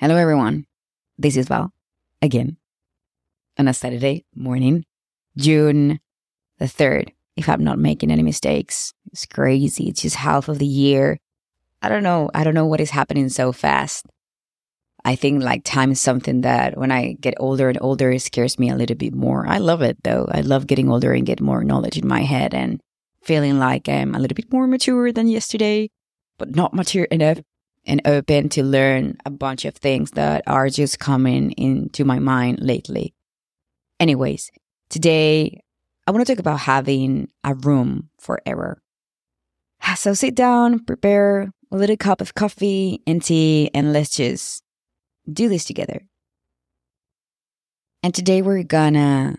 Hello, everyone. This is Val again on a Saturday morning, June the 3rd. If I'm not making any mistakes, it's crazy. It's just half of the year. I don't know. I don't know what is happening so fast. I think like time is something that when I get older and older, it scares me a little bit more. I love it though. I love getting older and get more knowledge in my head and feeling like I'm a little bit more mature than yesterday, but not mature enough and open to learn a bunch of things that are just coming into my mind lately. Anyways, today I want to talk about having a room for error. So sit down, prepare a little cup of coffee and tea, and let's just do this together. And today we're gonna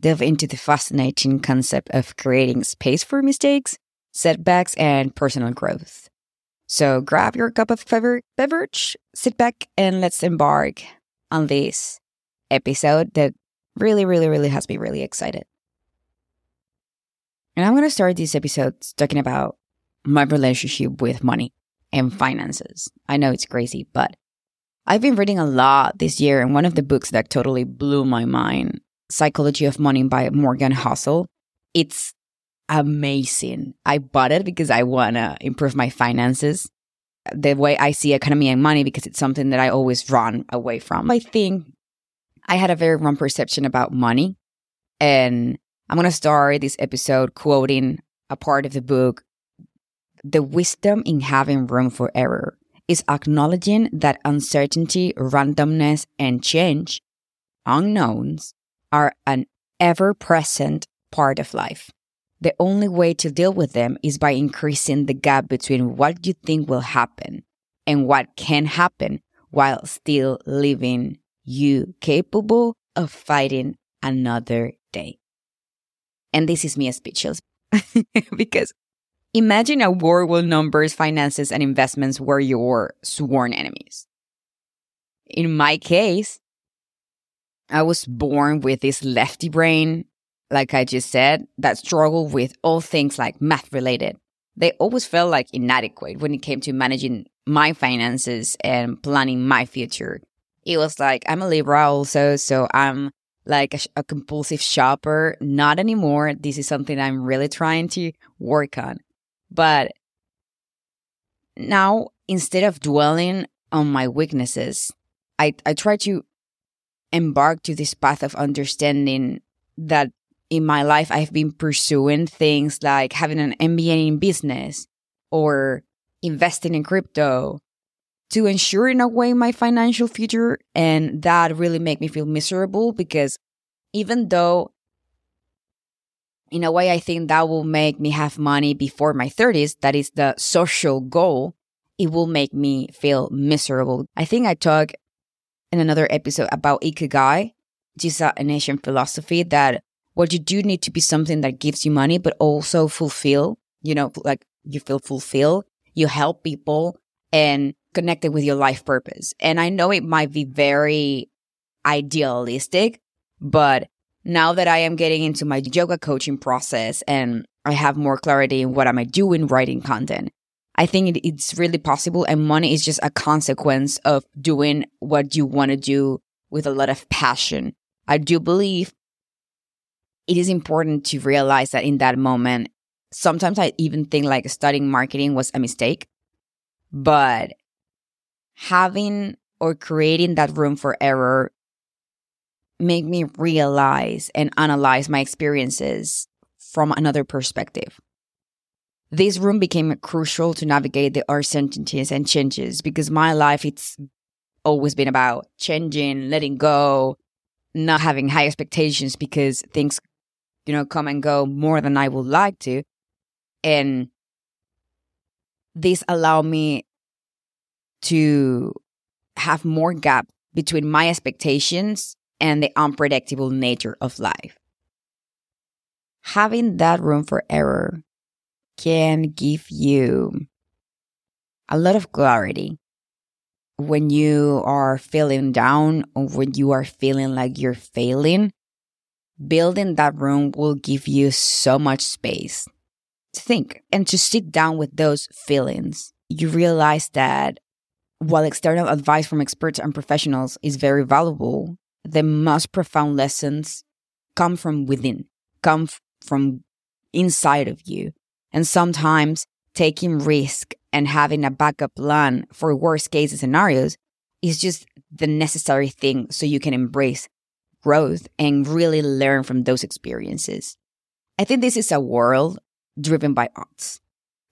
delve into the fascinating concept of creating space for mistakes, setbacks, and personal growth. So grab your cup of beverage, sit back, and let's embark on this episode that really, really, really has me really excited. And I'm going to start this episode talking about my relationship with money and finances. I know it's crazy, but I've been reading a lot this year, and one of the books that totally blew my mind, Psychology of Money by Morgan Housel. It's amazing. I bought it because I want to improve my finances, the way I see economy and money, because it's something that I always run away from. I think I had a very wrong perception about money. And I'm going to start this episode quoting a part of the book The wisdom in having room for error is acknowledging that uncertainty, randomness, and change, unknowns, are an ever present part of life. The only way to deal with them is by increasing the gap between what you think will happen and what can happen while still leaving you capable of fighting another day. And this is me speechless because imagine a world where numbers, finances, and investments were your sworn enemies. In my case, I was born with this lefty brain like I just said, that struggle with all things like math related. They always felt like inadequate when it came to managing my finances and planning my future. It was like, I'm a Libra also, so I'm like a, a compulsive shopper. Not anymore. This is something I'm really trying to work on. But now, instead of dwelling on my weaknesses, I, I try to embark to this path of understanding that in my life, I've been pursuing things like having an MBA in business or investing in crypto to ensure in a way my financial future. And that really made me feel miserable because even though in a way I think that will make me have money before my 30s, that is the social goal, it will make me feel miserable. I think I talked in another episode about Ikigai, which is an Asian philosophy that what you do need to be something that gives you money, but also fulfill, you know, like you feel fulfilled, you help people and connected with your life purpose. And I know it might be very idealistic, but now that I am getting into my yoga coaching process and I have more clarity in what am I doing writing content, I think it, it's really possible. And money is just a consequence of doing what you want to do with a lot of passion. I do believe it is important to realize that in that moment, sometimes I even think like studying marketing was a mistake. But having or creating that room for error made me realize and analyze my experiences from another perspective. This room became crucial to navigate the uncertainties and changes because my life it's always been about changing, letting go, not having high expectations because things you know, come and go more than I would like to. And this allowed me to have more gap between my expectations and the unpredictable nature of life. Having that room for error can give you a lot of clarity when you are feeling down or when you are feeling like you're failing building that room will give you so much space to think and to sit down with those feelings. You realize that while external advice from experts and professionals is very valuable, the most profound lessons come from within, come f- from inside of you. And sometimes taking risk and having a backup plan for worst case scenarios is just the necessary thing so you can embrace growth and really learn from those experiences. I think this is a world driven by odds.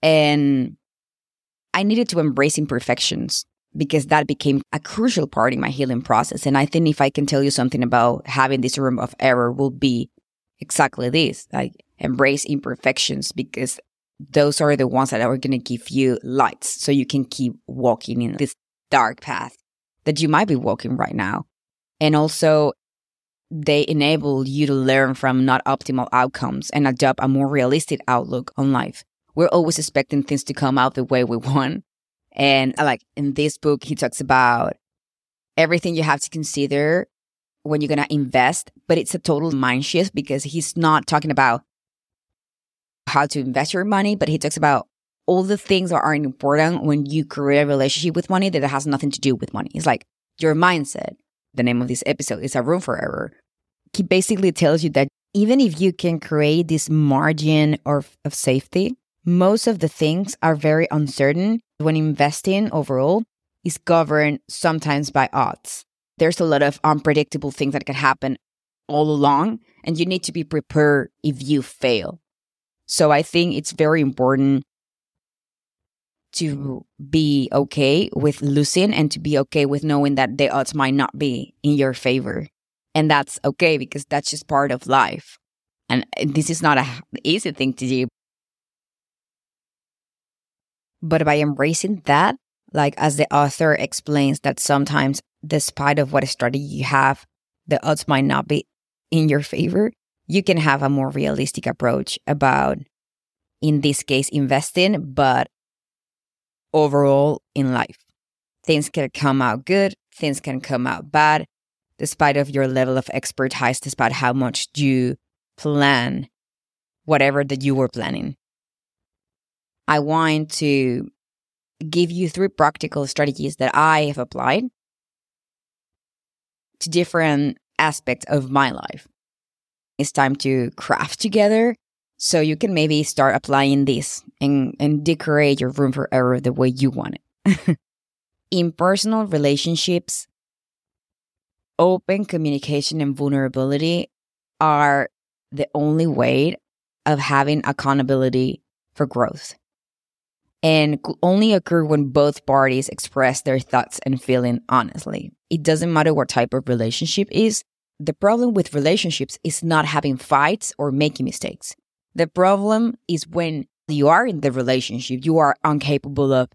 And I needed to embrace imperfections because that became a crucial part in my healing process. And I think if I can tell you something about having this room of error will be exactly this, like embrace imperfections because those are the ones that are going to give you lights so you can keep walking in this dark path that you might be walking right now. And also they enable you to learn from not optimal outcomes and adopt a more realistic outlook on life. We're always expecting things to come out the way we want. And uh, like in this book, he talks about everything you have to consider when you're going to invest, but it's a total mind shift because he's not talking about how to invest your money, but he talks about all the things that are important when you create a relationship with money that has nothing to do with money. It's like your mindset, the name of this episode is A Room for Error. He basically tells you that even if you can create this margin of, of safety, most of the things are very uncertain when investing overall is governed sometimes by odds. There's a lot of unpredictable things that can happen all along, and you need to be prepared if you fail. So I think it's very important to be okay with losing and to be okay with knowing that the odds might not be in your favor. And that's okay because that's just part of life. And this is not an easy thing to do. But by embracing that, like as the author explains that sometimes despite of what strategy you have, the odds might not be in your favor, you can have a more realistic approach about in this case investing, but overall in life. Things can come out good, things can come out bad, despite of your level of expertise, despite how much you plan whatever that you were planning. I want to give you three practical strategies that I have applied to different aspects of my life. It's time to craft together so you can maybe start applying this and, and decorate your room for error the way you want it. In personal relationships, open communication and vulnerability are the only way of having accountability for growth and could only occur when both parties express their thoughts and feeling honestly. It doesn't matter what type of relationship is. The problem with relationships is not having fights or making mistakes. The problem is when you are in the relationship, you are incapable of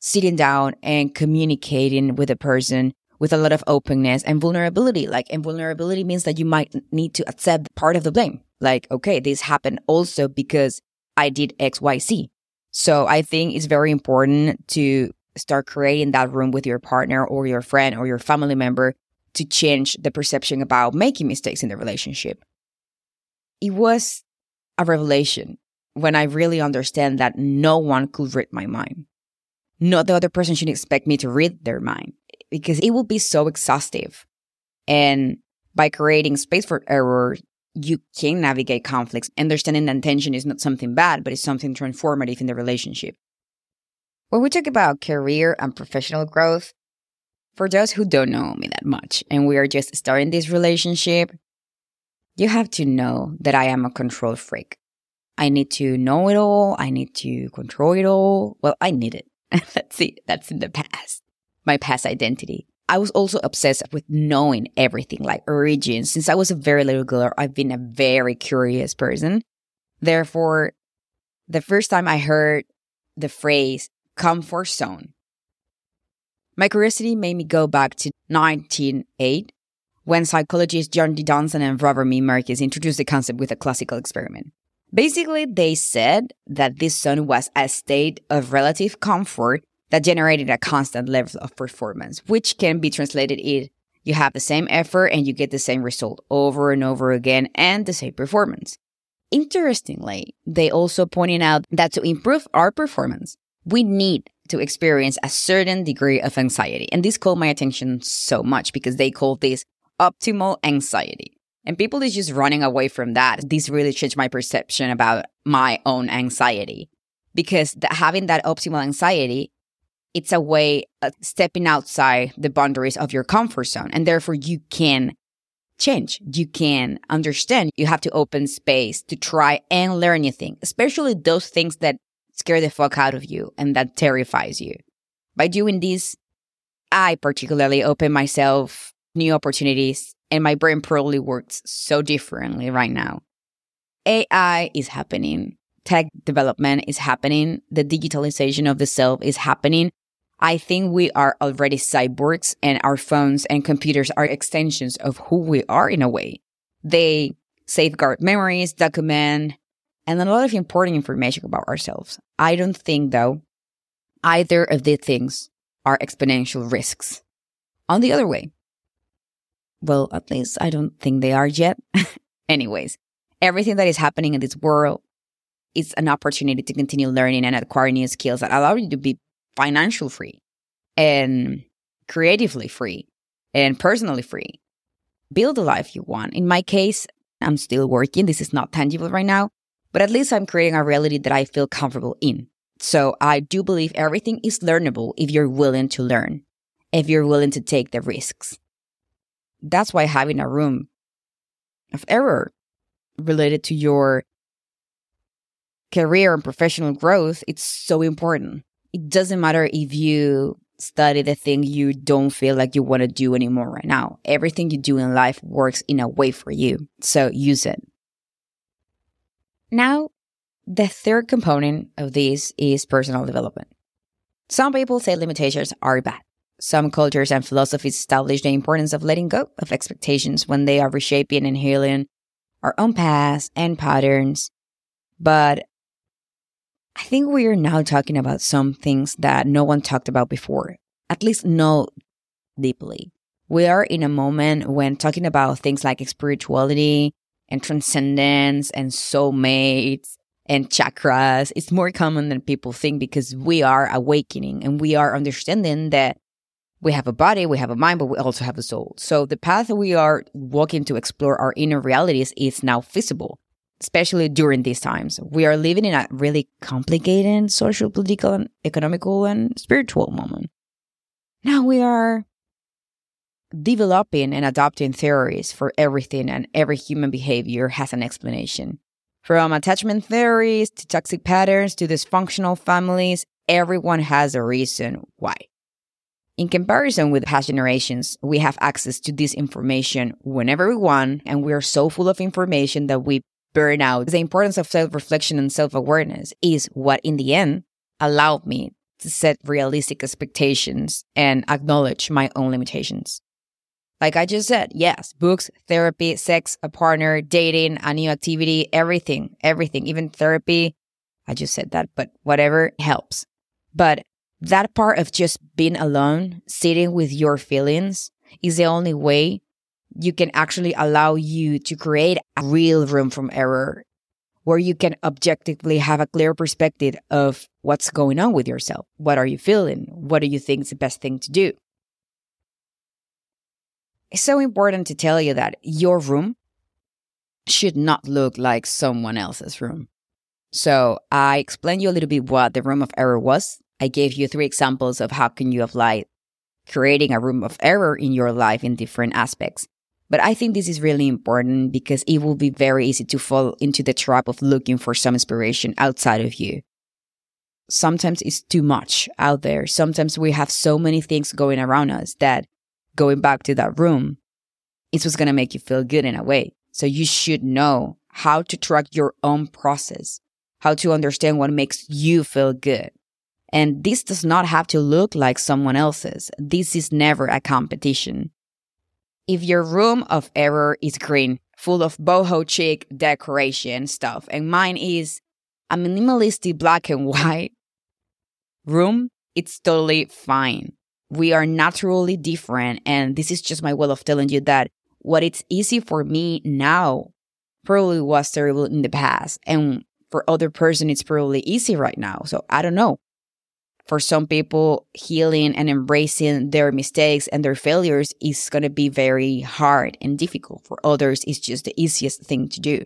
sitting down and communicating with a person with a lot of openness and vulnerability. Like, and vulnerability means that you might need to accept part of the blame. Like, okay, this happened also because I did X, Y, Z. So I think it's very important to start creating that room with your partner or your friend or your family member to change the perception about making mistakes in the relationship. It was a revelation when I really understand that no one could read my mind. Not the other person should expect me to read their mind because it will be so exhaustive. And by creating space for error, you can navigate conflicts. Understanding that tension is not something bad, but it's something transformative in the relationship. When we talk about career and professional growth, for those who don't know me that much and we are just starting this relationship, you have to know that I am a control freak. I need to know it all. I need to control it all. Well, I need it. That's it. That's in the past. My past identity. I was also obsessed with knowing everything, like origins. Since I was a very little girl, I've been a very curious person. Therefore, the first time I heard the phrase comfort zone, my curiosity made me go back to 1908 when psychologists John D. Dodson and Robert M. Introduced the concept with a classical experiment. Basically, they said that this zone was a state of relative comfort that generated a constant level of performance, which can be translated in you have the same effort and you get the same result over and over again and the same performance. Interestingly, they also pointed out that to improve our performance, we need to experience a certain degree of anxiety. And this caught my attention so much because they call this optimal anxiety. And people is just running away from that. This really changed my perception about my own anxiety because having that optimal anxiety, it's a way of stepping outside the boundaries of your comfort zone. And therefore you can change. You can understand. You have to open space to try and learn new things, especially those things that scare the fuck out of you and that terrifies you. By doing this, I particularly open myself new opportunities and my brain probably works so differently right now. AI is happening. Tech development is happening. The digitalization of the self is happening. I think we are already cyborgs and our phones and computers are extensions of who we are in a way. They safeguard memories, document, and a lot of important information about ourselves. I don't think, though, either of these things are exponential risks. On the other way, well, at least I don't think they are yet. Anyways, everything that is happening in this world is an opportunity to continue learning and acquiring new skills that allow you to be financial free and creatively free and personally free. Build the life you want. In my case, I'm still working. This is not tangible right now, but at least I'm creating a reality that I feel comfortable in. So I do believe everything is learnable if you're willing to learn, if you're willing to take the risks. That's why having a room of error related to your career and professional growth, it's so important. It doesn't matter if you study the thing you don't feel like you want to do anymore right now. Everything you do in life works in a way for you. So use it. Now, the third component of this is personal development. Some people say limitations are bad. Some cultures and philosophies establish the importance of letting go of expectations when they are reshaping and healing our own past and patterns. But I think we are now talking about some things that no one talked about before, at least not deeply. We are in a moment when talking about things like spirituality and transcendence and soulmates and chakras is more common than people think because we are awakening and we are understanding that we have a body, we have a mind, but we also have a soul. So the path we are walking to explore our inner realities is now visible, especially during these times. We are living in a really complicated social, political, and economical and spiritual moment. Now we are developing and adopting theories for everything and every human behavior has an explanation. From attachment theories to toxic patterns to dysfunctional families, everyone has a reason why. In comparison with past generations, we have access to this information whenever we want, and we are so full of information that we burn out. The importance of self reflection and self awareness is what, in the end, allowed me to set realistic expectations and acknowledge my own limitations. Like I just said, yes, books, therapy, sex, a partner, dating, a new activity, everything, everything, even therapy. I just said that, but whatever helps. But that part of just being alone, sitting with your feelings is the only way you can actually allow you to create a real room from error where you can objectively have a clear perspective of what's going on with yourself. What are you feeling? What do you think is the best thing to do? It's so important to tell you that your room should not look like someone else's room. So I explained you a little bit what the room of error was I gave you three examples of how can you apply creating a room of error in your life in different aspects. But I think this is really important because it will be very easy to fall into the trap of looking for some inspiration outside of you. Sometimes it's too much out there. Sometimes we have so many things going around us that going back to that room is what's going to make you feel good in a way. So you should know how to track your own process, how to understand what makes you feel good. And this does not have to look like someone else's. This is never a competition. If your room of error is green, full of boho chic decoration stuff, and mine is a minimalistic black and white room, it's totally fine. We are naturally different. And this is just my way of telling you that what it's easy for me now probably was terrible in the past. And for other person, it's probably easy right now. So I don't know. For some people, healing and embracing their mistakes and their failures is going to be very hard and difficult. For others, it's just the easiest thing to do.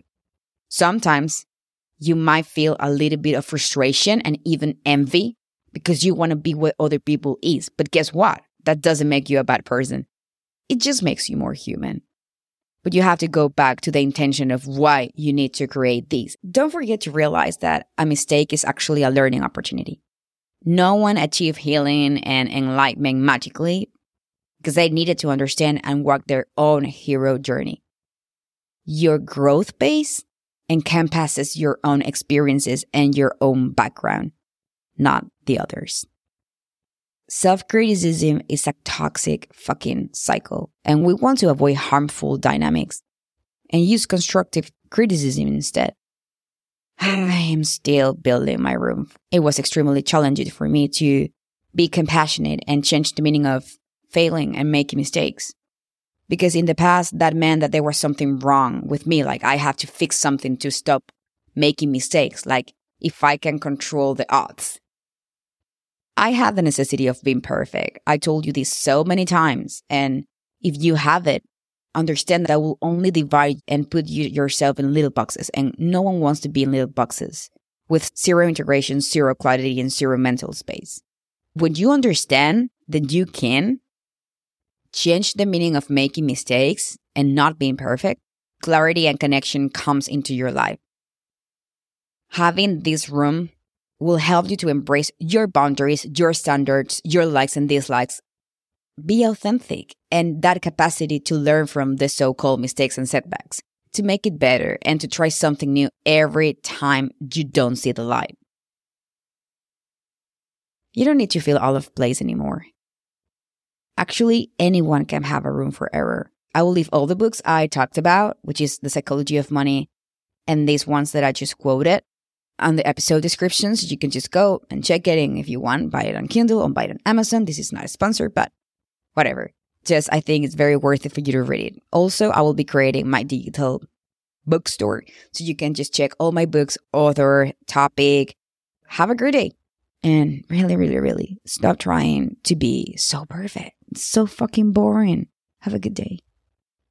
Sometimes you might feel a little bit of frustration and even envy because you want to be what other people is. But guess what? That doesn't make you a bad person. It just makes you more human. But you have to go back to the intention of why you need to create these. Don't forget to realize that a mistake is actually a learning opportunity. No one achieved healing and enlightenment magically because they needed to understand and walk their own hero journey. Your growth base encompasses your own experiences and your own background, not the others. Self criticism is a toxic fucking cycle, and we want to avoid harmful dynamics and use constructive criticism instead. I am still building my room. It was extremely challenging for me to be compassionate and change the meaning of failing and making mistakes. Because in the past, that meant that there was something wrong with me. Like I have to fix something to stop making mistakes. Like if I can control the odds. I have the necessity of being perfect. I told you this so many times. And if you have it, understand that I will only divide and put you yourself in little boxes. And no one wants to be in little boxes with zero integration, zero clarity, and zero mental space. When you understand that you can change the meaning of making mistakes and not being perfect, clarity and connection comes into your life. Having this room will help you to embrace your boundaries, your standards, your likes and dislikes be authentic and that capacity to learn from the so called mistakes and setbacks, to make it better and to try something new every time you don't see the light. You don't need to feel out of place anymore. Actually, anyone can have a room for error. I will leave all the books I talked about, which is The Psychology of Money, and these ones that I just quoted on the episode descriptions. You can just go and check it in if you want. Buy it on Kindle or buy it on Amazon. This is not a sponsor, but whatever. Just I think it's very worth it for you to read it. Also, I will be creating my digital bookstore. So you can just check all my books, author, topic. Have a great day. And really, really, really stop trying to be so perfect. It's so fucking boring. Have a good day.